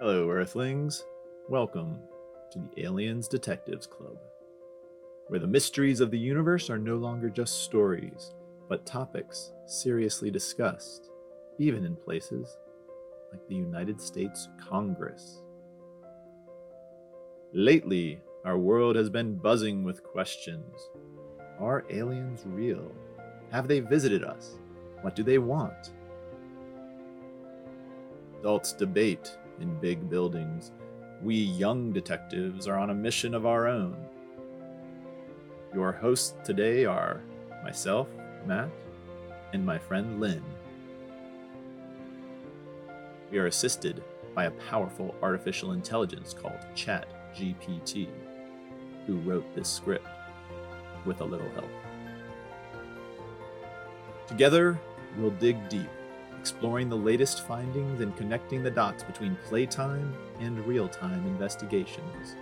Hello, Earthlings. Welcome to the Aliens Detectives Club, where the mysteries of the universe are no longer just stories, but topics seriously discussed, even in places like the United States Congress. Lately, our world has been buzzing with questions. Are aliens real? Have they visited us? What do they want? Adults debate in big buildings. We young detectives are on a mission of our own. Your hosts today are myself, Matt, and my friend Lynn. We are assisted by a powerful artificial intelligence called ChatGPT, who wrote this script with a little help. Together, we'll dig deep exploring the latest findings and connecting the dots between playtime and real time investigations.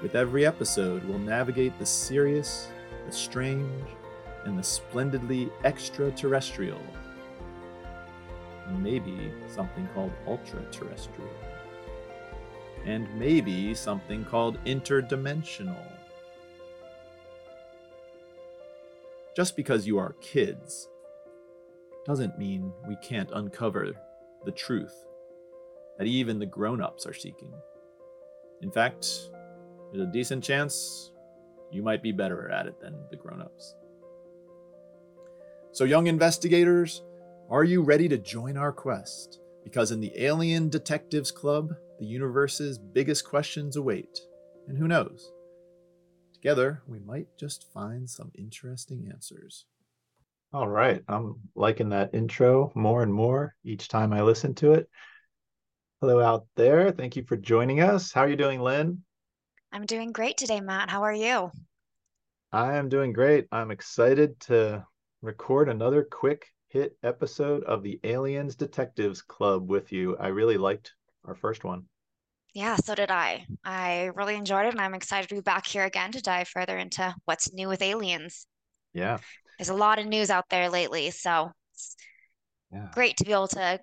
With every episode, we'll navigate the serious, the strange, and the splendidly extraterrestrial. Maybe something called ultra terrestrial. And maybe something called interdimensional. Just because you are kids doesn't mean we can't uncover the truth that even the grown ups are seeking. In fact, there's a decent chance you might be better at it than the grown ups. So, young investigators, are you ready to join our quest? Because in the Alien Detectives Club, the universe's biggest questions await. And who knows? Together, we might just find some interesting answers. All right. I'm liking that intro more and more each time I listen to it. Hello out there. Thank you for joining us. How are you doing, Lynn? I'm doing great today, Matt. How are you? I am doing great. I'm excited to record another quick hit episode of the Aliens Detectives Club with you. I really liked our first one. Yeah, so did I. I really enjoyed it, and I'm excited to be back here again to dive further into what's new with aliens. Yeah there's a lot of news out there lately. So it's yeah. great to be able to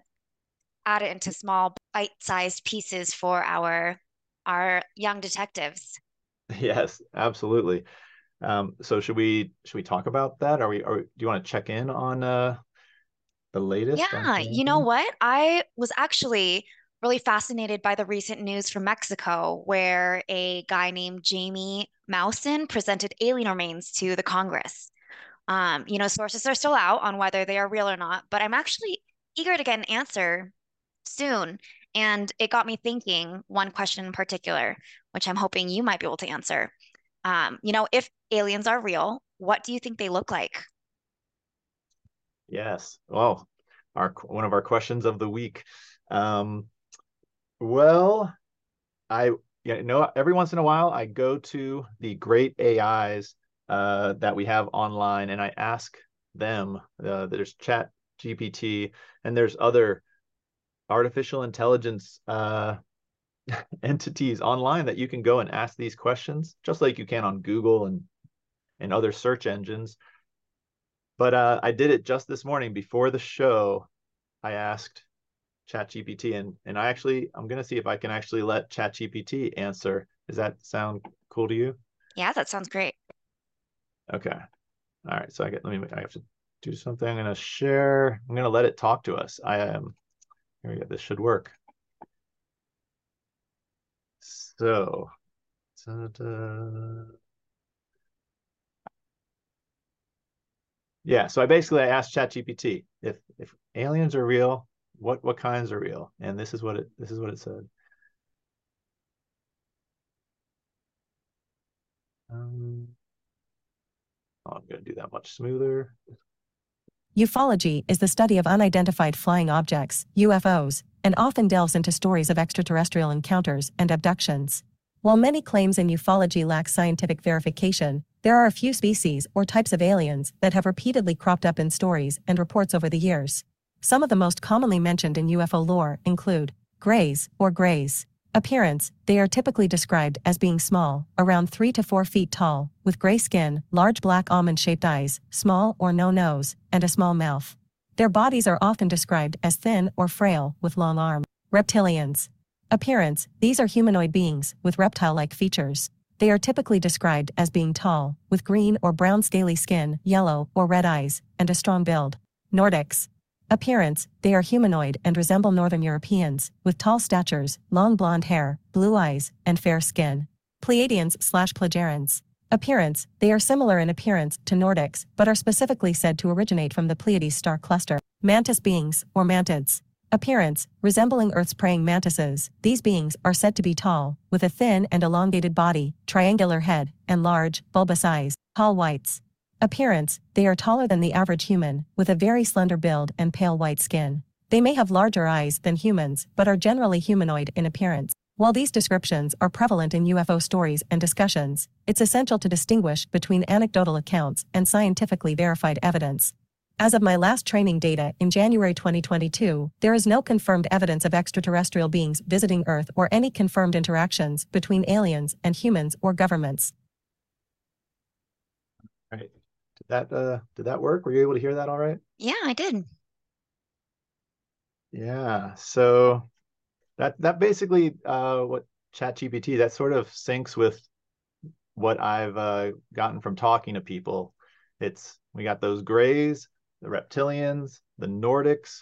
add it into small bite-sized pieces for our our young detectives. Yes, absolutely. Um, so should we should we talk about that? Are we are do you want to check in on uh the latest? Yeah, you know what? I was actually really fascinated by the recent news from Mexico where a guy named Jamie Maussan presented alien remains to the Congress. Um, you know, sources are still out on whether they are real or not, but I'm actually eager to get an answer soon. And it got me thinking one question in particular, which I'm hoping you might be able to answer. Um, you know, if aliens are real, what do you think they look like? Yes. Well, our one of our questions of the week. Um, well, I you know every once in a while I go to the great AIs uh, that we have online, and I ask them. Uh, there's Chat GPT, and there's other artificial intelligence uh, entities online that you can go and ask these questions, just like you can on Google and and other search engines. But uh, I did it just this morning before the show. I asked ChatGPT, and and I actually I'm gonna see if I can actually let ChatGPT answer. Does that sound cool to you? Yeah, that sounds great. Okay. All right. So I get, let me, I have to do something. I'm going to share, I'm going to let it talk to us. I am, um, here we go. This should work. So, yeah. So I basically, I asked ChatGPT if, if aliens are real, what, what kinds are real? And this is what it, this is what it said. Um, I'm going to do that much smoother. Ufology is the study of unidentified flying objects, UFOs, and often delves into stories of extraterrestrial encounters and abductions. While many claims in ufology lack scientific verification, there are a few species or types of aliens that have repeatedly cropped up in stories and reports over the years. Some of the most commonly mentioned in UFO lore include grays or grays, Appearance They are typically described as being small, around 3 to 4 feet tall, with gray skin, large black almond shaped eyes, small or no nose, and a small mouth. Their bodies are often described as thin or frail, with long arms. Reptilians Appearance These are humanoid beings with reptile like features. They are typically described as being tall, with green or brown scaly skin, yellow or red eyes, and a strong build. Nordics Appearance They are humanoid and resemble Northern Europeans, with tall statures, long blonde hair, blue eyes, and fair skin. Pleiadians slash Plagiarians. Appearance They are similar in appearance to Nordics, but are specifically said to originate from the Pleiades star cluster. Mantis beings, or mantids. Appearance Resembling Earth's praying mantises, these beings are said to be tall, with a thin and elongated body, triangular head, and large, bulbous eyes. Tall whites. Appearance They are taller than the average human, with a very slender build and pale white skin. They may have larger eyes than humans, but are generally humanoid in appearance. While these descriptions are prevalent in UFO stories and discussions, it's essential to distinguish between anecdotal accounts and scientifically verified evidence. As of my last training data in January 2022, there is no confirmed evidence of extraterrestrial beings visiting Earth or any confirmed interactions between aliens and humans or governments. Right that uh did that work? Were you able to hear that all right? Yeah, I did. Yeah. So that that basically uh what ChatGPT that sort of syncs with what I've uh, gotten from talking to people. It's we got those grays, the reptilians, the Nordics,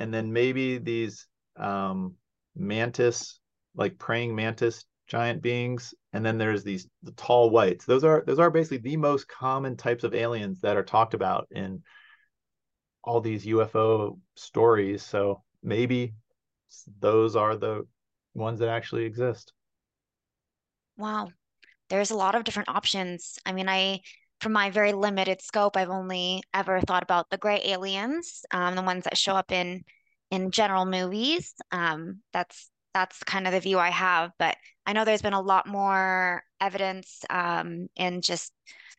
and then maybe these um, mantis, like praying mantis giant beings and then there's these the tall whites. Those are those are basically the most common types of aliens that are talked about in all these ufo stories. So maybe those are the ones that actually exist. Wow. There's a lot of different options. I mean i from my very limited scope i've only ever thought about the gray aliens um, the ones that show up in in general movies. Um, that's that's kind of the view I have. But I know there's been a lot more evidence um, and just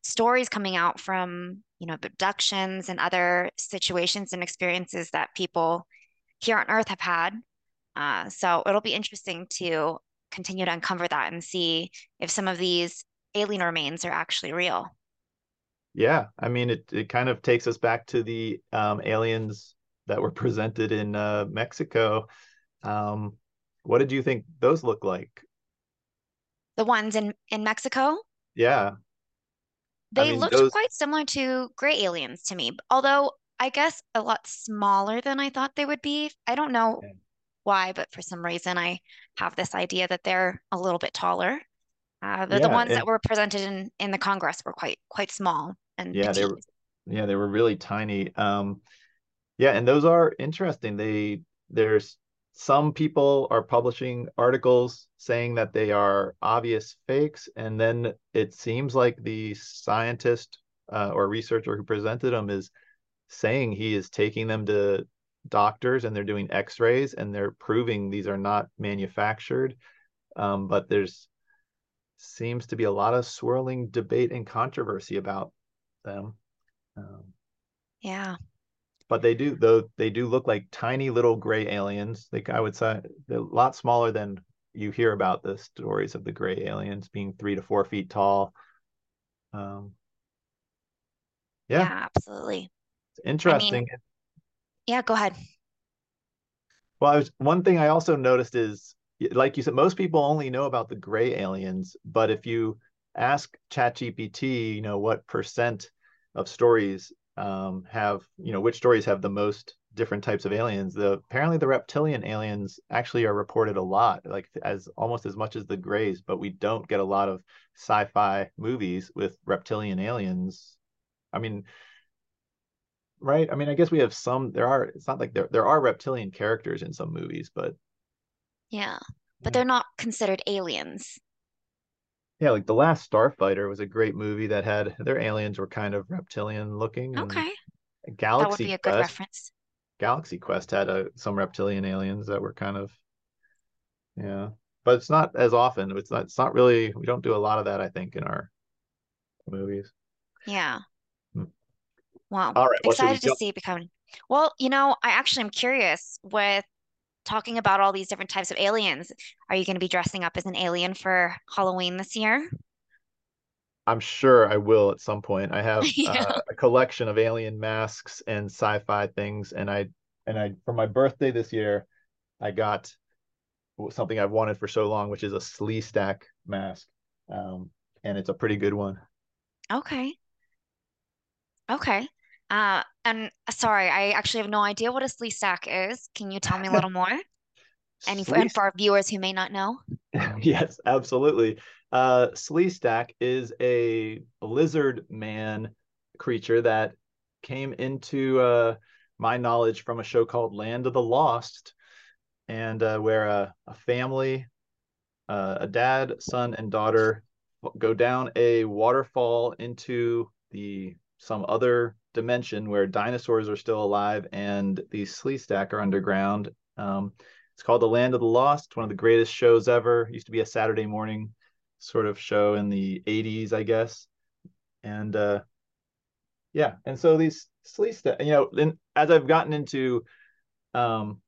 stories coming out from you know abductions and other situations and experiences that people here on Earth have had. Uh, so it'll be interesting to continue to uncover that and see if some of these alien remains are actually real. Yeah, I mean, it it kind of takes us back to the um, aliens that were presented in uh, Mexico. Um, what did you think those look like? The ones in in Mexico? Yeah. They I mean, looked those... quite similar to gray aliens to me, although I guess a lot smaller than I thought they would be. I don't know okay. why, but for some reason I have this idea that they're a little bit taller. Uh, the, yeah, the ones and... that were presented in in the Congress were quite quite small and yeah, petite. they were yeah they were really tiny. Um, yeah, and those are interesting. They there's some people are publishing articles saying that they are obvious fakes and then it seems like the scientist uh, or researcher who presented them is saying he is taking them to doctors and they're doing x-rays and they're proving these are not manufactured. Um, but there's seems to be a lot of swirling debate and controversy about them. Um, yeah but they do though they do look like tiny little gray aliens. Like I would say they're a lot smaller than you hear about the stories of the gray aliens being three to four feet tall. Um, yeah. yeah absolutely. It's interesting. I mean, yeah, go ahead. Well, I was one thing I also noticed is like you said, most people only know about the gray aliens, but if you ask ChatGPT, you know, what percent of stories um, have you know which stories have the most different types of aliens. The apparently the reptilian aliens actually are reported a lot like as almost as much as the grays but we don't get a lot of sci-fi movies with reptilian aliens. I mean right? I mean i guess we have some there are it's not like there there are reptilian characters in some movies but yeah but they're not considered aliens yeah, like The Last Starfighter was a great movie that had their aliens were kind of reptilian looking. Okay. Galaxy that would be a good Quest, reference. Galaxy Quest had a, uh, some reptilian aliens that were kind of, yeah, but it's not as often. It's not. It's not really. We don't do a lot of that. I think in our movies. Yeah. Hmm. Wow. All right. Excited to see it becoming. Well, you know, I actually am curious with talking about all these different types of aliens. Are you going to be dressing up as an alien for Halloween this year? I'm sure I will at some point. I have yeah. uh, a collection of alien masks and sci-fi things, and I and I for my birthday this year, I got something I've wanted for so long, which is a Sleestak mask, um, and it's a pretty good one. Okay. Okay. Uh, and uh, sorry, I actually have no idea what a Sleestak is. Can you tell me a little more? And, for, and for our viewers who may not know. yes, absolutely. Uh, Sleestak is a lizard man creature that came into uh, my knowledge from a show called Land of the Lost, and uh, where a, a family, uh, a dad, son, and daughter go down a waterfall into the some other dimension where dinosaurs are still alive and these Sleestak are underground. Um, it's called The Land of the Lost, one of the greatest shows ever. It used to be a Saturday morning sort of show in the 80s, I guess. And uh, yeah, and so these Sleestak, you know, as I've gotten into um,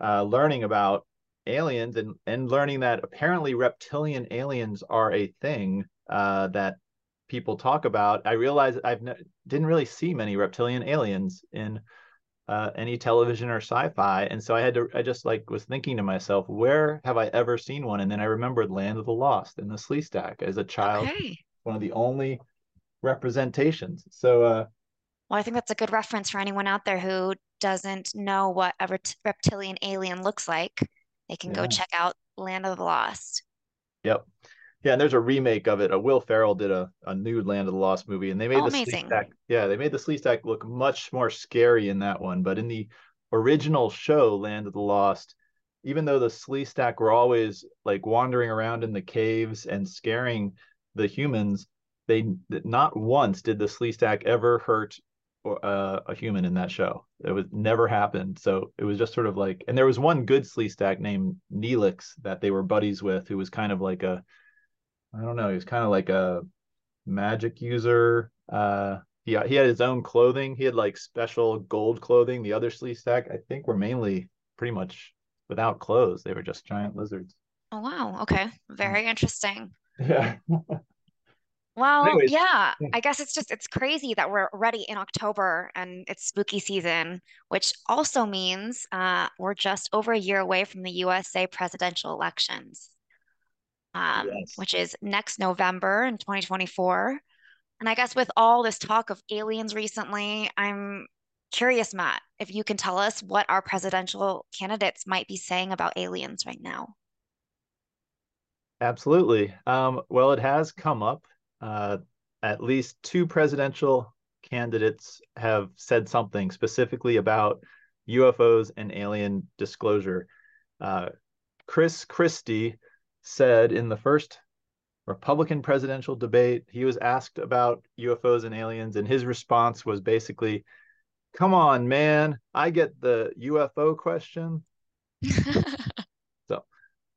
uh, learning about aliens and and learning that apparently reptilian aliens are a thing uh, that people talk about, I realize I've didn't really see many reptilian aliens in uh, any television or sci-fi, and so I had to. I just like was thinking to myself, where have I ever seen one? And then I remembered Land of the Lost and the Sleestak as a child. Okay. One of the only representations. So, uh, well, I think that's a good reference for anyone out there who doesn't know what a reptilian alien looks like. They can yeah. go check out Land of the Lost. Yep. Yeah, and there's a remake of it. A Will Ferrell did a, a new Land of the Lost movie, and they made oh, the amazing. Yeah, they made the Sleestak look much more scary in that one. But in the original show, Land of the Lost, even though the Sleestak were always like wandering around in the caves and scaring the humans, they not once did the Sleestak ever hurt uh, a human in that show. It was never happened. So it was just sort of like, and there was one good Sleestak named Neelix that they were buddies with, who was kind of like a, I don't know, he was kind of like a magic user. Uh, he he had his own clothing. He had like special gold clothing. The other Sleestak, I think, were mainly pretty much without clothes. They were just giant lizards. Oh wow. Okay. Very interesting. Yeah. Well, Anyways, yeah, yeah, I guess it's just it's crazy that we're already in October and it's spooky season, which also means uh, we're just over a year away from the USA presidential elections, um, yes. which is next November in 2024. And I guess with all this talk of aliens recently, I'm curious, Matt, if you can tell us what our presidential candidates might be saying about aliens right now. Absolutely. Um, well, it has come up uh, at least two presidential candidates have said something specifically about UFOs and alien disclosure. Uh, Chris Christie said in the first Republican presidential debate, he was asked about UFOs and aliens, and his response was basically, Come on, man, I get the UFO question. so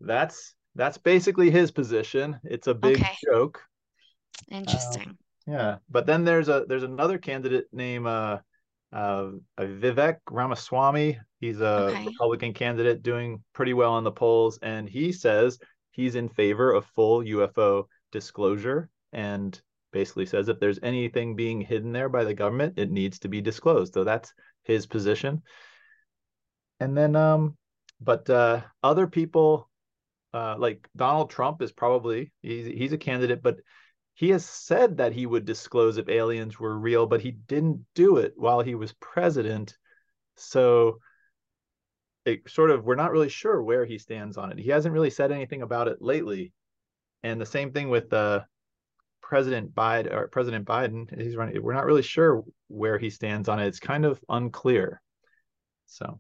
that's that's basically his position. It's a big okay. joke. Interesting. Um, yeah, but then there's a there's another candidate named uh, uh, Vivek Ramaswamy. He's a okay. Republican candidate doing pretty well on the polls, and he says he's in favor of full UFO disclosure and basically says if there's anything being hidden there by the government, it needs to be disclosed. So that's his position. And then, um, but uh, other people, uh, like Donald Trump is probably he's he's a candidate, but he has said that he would disclose if aliens were real, but he didn't do it while he was president. So it sort of we're not really sure where he stands on it. He hasn't really said anything about it lately. And the same thing with uh, President Biden or President Biden. He's running. We're not really sure where he stands on it. It's kind of unclear. So.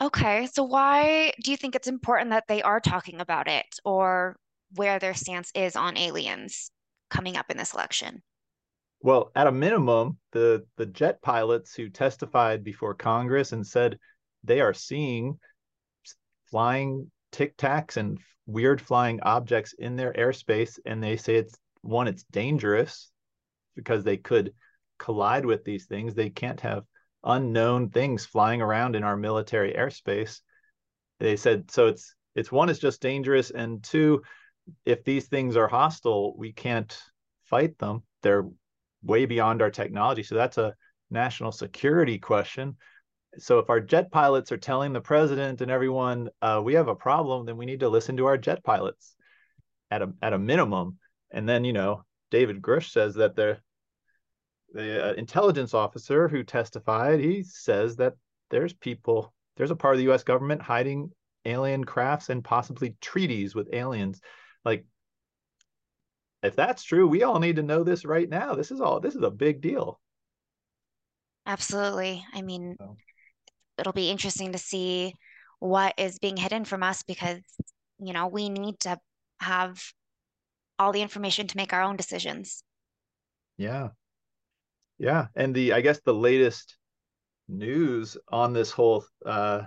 Okay, so why do you think it's important that they are talking about it or where their stance is on aliens? coming up in this election? Well, at a minimum, the the jet pilots who testified before Congress and said they are seeing flying tic tacs and weird flying objects in their airspace, and they say it's one, it's dangerous because they could collide with these things. They can't have unknown things flying around in our military airspace. They said so. It's it's one, it's just dangerous, and two, if these things are hostile, we can't fight them. They're way beyond our technology. So that's a national security question. So if our jet pilots are telling the president and everyone uh, we have a problem, then we need to listen to our jet pilots at a at a minimum. And then you know David Grusch says that the the uh, intelligence officer who testified he says that there's people there's a part of the U.S. government hiding alien crafts and possibly treaties with aliens. Like if that's true, we all need to know this right now. This is all this is a big deal. Absolutely. I mean, it'll be interesting to see what is being hidden from us because, you know, we need to have all the information to make our own decisions. Yeah. Yeah. And the, I guess the latest news on this whole uh,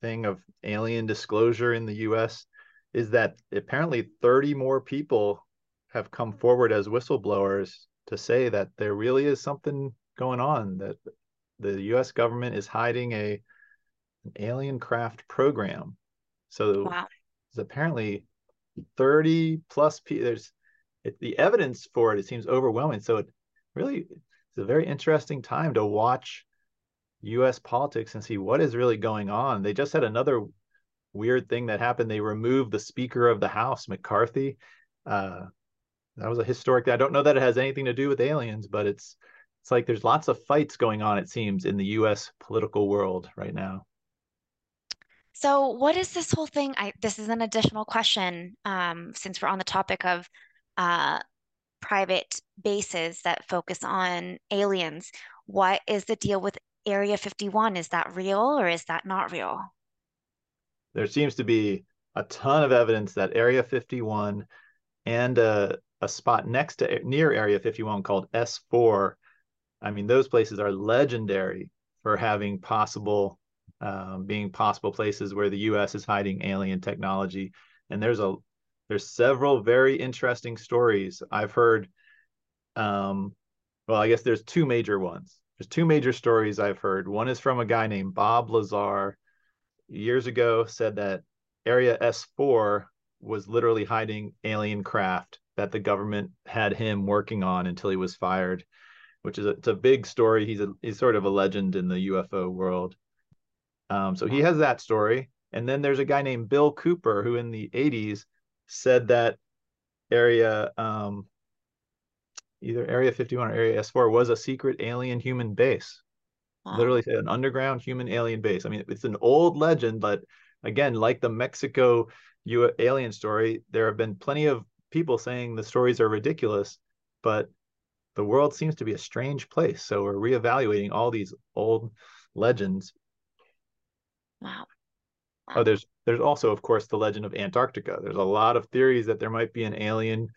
thing of alien disclosure in the US is that apparently 30 more people have come forward as whistleblowers to say that there really is something going on that the U.S. government is hiding a an alien craft program. So wow. there's apparently 30 plus people. There's it, the evidence for it. It seems overwhelming. So it really it's a very interesting time to watch U.S. politics and see what is really going on. They just had another weird thing that happened. They removed the Speaker of the House, McCarthy. Uh, that was a historic. I don't know that it has anything to do with aliens, but it's it's like there's lots of fights going on, it seems, in the US political world right now. So, what is this whole thing? I, this is an additional question um, since we're on the topic of uh, private bases that focus on aliens. What is the deal with Area 51? Is that real or is that not real? There seems to be a ton of evidence that Area 51 and a, a spot next to near Area 51 called S4 I mean, those places are legendary for having possible, um, being possible places where the U.S. is hiding alien technology. And there's a there's several very interesting stories I've heard. Um, well, I guess there's two major ones. There's two major stories I've heard. One is from a guy named Bob Lazar. Years ago, said that Area S4 was literally hiding alien craft that the government had him working on until he was fired which is a, it's a big story. He's a he's sort of a legend in the UFO world. Um, so he has that story, and then there's a guy named Bill Cooper who in the 80s said that area um, either Area 51 or Area S4 was a secret alien human base. Wow. Literally an underground human alien base. I mean, it's an old legend, but again, like the Mexico U- alien story, there have been plenty of people saying the stories are ridiculous, but the world seems to be a strange place. So we're reevaluating all these old legends. Wow. wow. Oh, there's there's also, of course, the legend of Antarctica. There's a lot of theories that there might be an alien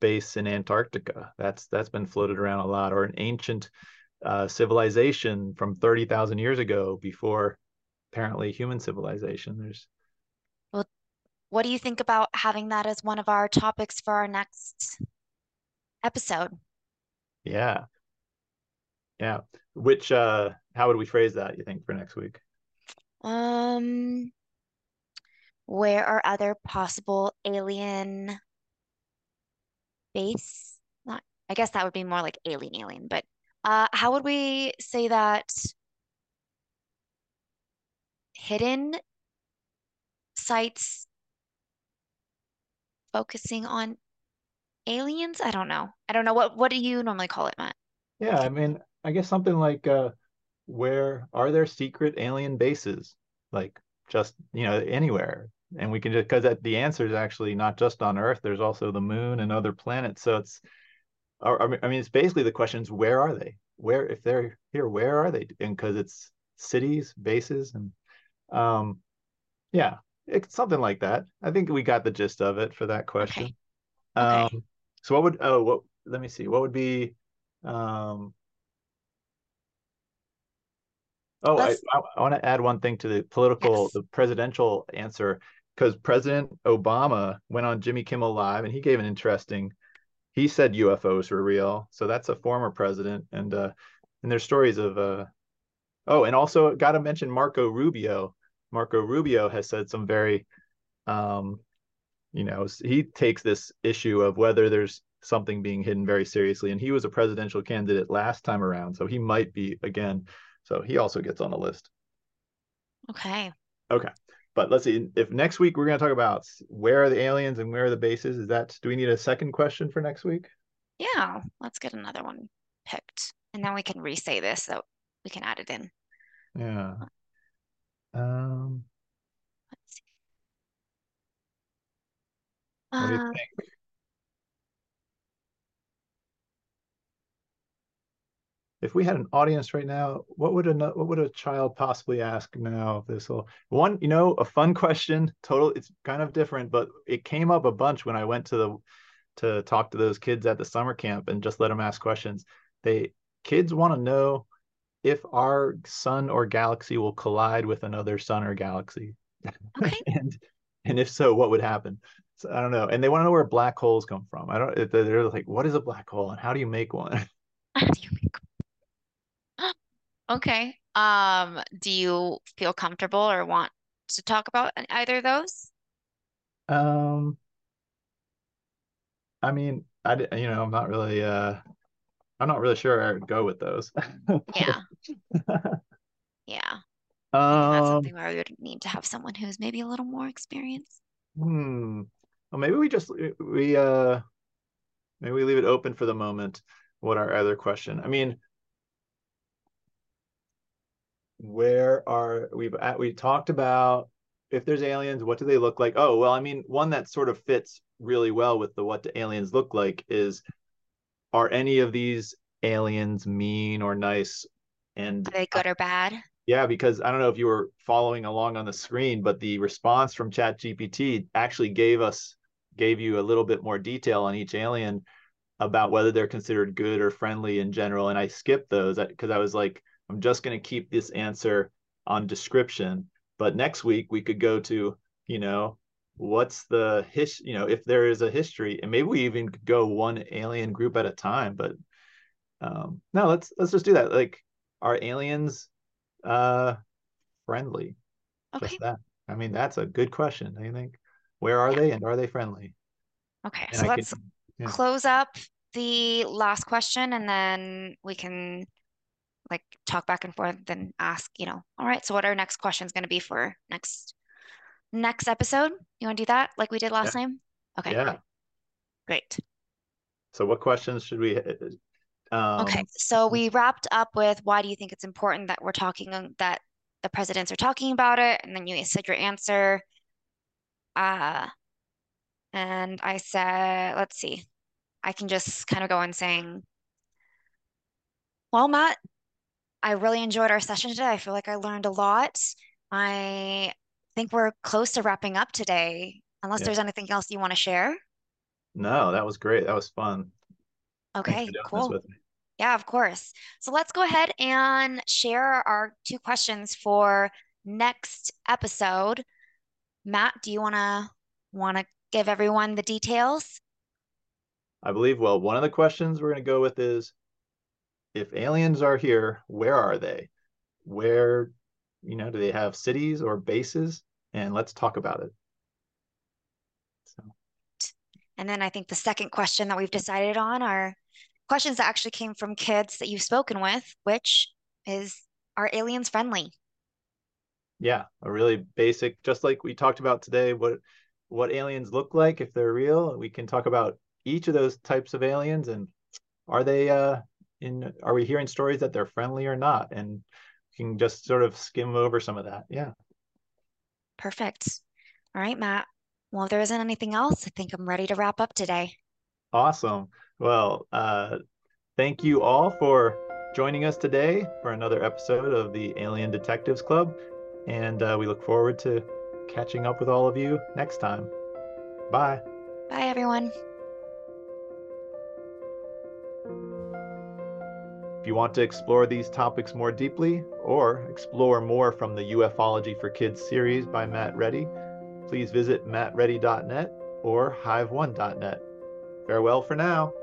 base in Antarctica. That's that's been floated around a lot, or an ancient uh, civilization from thirty thousand years ago, before apparently human civilization. There's well, what do you think about having that as one of our topics for our next episode? Yeah. Yeah. Which uh how would we phrase that, you think, for next week? Um where are other possible alien base? Not I guess that would be more like alien alien, but uh how would we say that hidden sites focusing on aliens? I don't know. I don't know what what do you normally call it, Matt? Yeah, I mean, I guess something like uh where are there secret alien bases? Like just, you know, anywhere. And we can just because the answer is actually not just on Earth, there's also the moon and other planets. So it's I mean, it's basically the question is where are they? Where if they're here, where are they? And because it's cities, bases, and um yeah, it's something like that. I think we got the gist of it for that question. Okay. Okay. So what would oh what let me see. What would be um oh I, I, I want to add one thing to the political yes. the presidential answer because President Obama went on Jimmy Kimmel Live and he gave an interesting he said UFOs were real. So that's a former president and uh and there's stories of uh oh and also got to mention Marco Rubio. Marco Rubio has said some very um you know he takes this issue of whether there's something being hidden very seriously and he was a presidential candidate last time around so he might be again so he also gets on the list Okay. Okay. But let's see. If next week we're going to talk about where are the aliens and where are the bases, is that do we need a second question for next week? Yeah, let's get another one picked. And then we can re-say this so we can add it in. Yeah. Um, Let's see. What do you Uh, think? If we had an audience right now, what would a what would a child possibly ask now? If this will one, you know, a fun question. Total, it's kind of different, but it came up a bunch when I went to the to talk to those kids at the summer camp and just let them ask questions. They kids want to know if our sun or galaxy will collide with another sun or galaxy, okay. and and if so, what would happen? So I don't know. And they want to know where black holes come from. I don't. They're like, what is a black hole and how do you make one? How do you make- one? Okay. Um, do you feel comfortable or want to talk about either of those? Um, I mean, I you know, I'm not really uh I'm not really sure I would go with those. Yeah. Yeah. Think that's Um, something where we would need to have someone who's maybe a little more experienced. hmm. Well, maybe we just we uh maybe we leave it open for the moment. What our other question? I mean, where are we've at we talked about if there's aliens, what do they look like? Oh, well, I mean, one that sort of fits really well with the what do aliens look like is are any of these aliens mean or nice? And Are they good or bad? Yeah, because I don't know if you were following along on the screen, but the response from ChatGPT actually gave us gave you a little bit more detail on each alien about whether they're considered good or friendly in general. And I skipped those because I was like, I'm just going to keep this answer on description. But next week we could go to, you know, what's the his, you know, if there is a history, and maybe we even go one alien group at a time. But um, no, let's let's just do that. Like, are aliens uh friendly? Okay. Just that. I mean, that's a good question. Do you think? Where are they, and are they friendly? Okay. And So I let's can, yeah. close up the last question and then we can like talk back and forth and ask, you know, all right, so what our next question is going to be for next next episode? You want to do that like we did last time? Okay, yeah. great. So, what questions should we? Um, Okay, so we wrapped up with why do you think it's important that we're talking that the presidents are talking about it, and then you said your answer. Uh, and I said, let's see, I can just kind of go on saying, well, Matt, I really enjoyed our session today. I feel like I learned a lot. I think we're close to wrapping up today, unless Yeah. there's anything else you want to share. No, that was great. That was fun. Okay, for doing this cool. Yeah, of course. So let's go ahead and share our two questions for next episode. Matt, do you wanna wanna give everyone the details? I believe. Well, one of the questions we're going to go with is, if aliens are here, where are they? Where, you know, do they have cities or bases? And let's talk about it. So, And then I think the second question that we've decided on are questions that actually came from kids that you've spoken with, which is, are aliens friendly? Yeah, a really basic, just like we talked about today, what what aliens look like if they're real. We can talk about each of those types of aliens and are they uh in are we hearing stories that they're friendly or not? And we can just sort of skim over some of that. Yeah. Perfect. All right, Matt. Well, if there isn't anything else, I think I'm ready to wrap up today. Awesome. Well, uh, thank you all for joining us today for another episode of the Alien Detectives Club. And uh, we look forward to catching up with all of you next time. Bye. Bye, everyone. If you want to explore these topics more deeply or explore more from the UFOlogy for Kids series by Matt Reddy, please visit mattreddy.net or hive1.net. Farewell for now.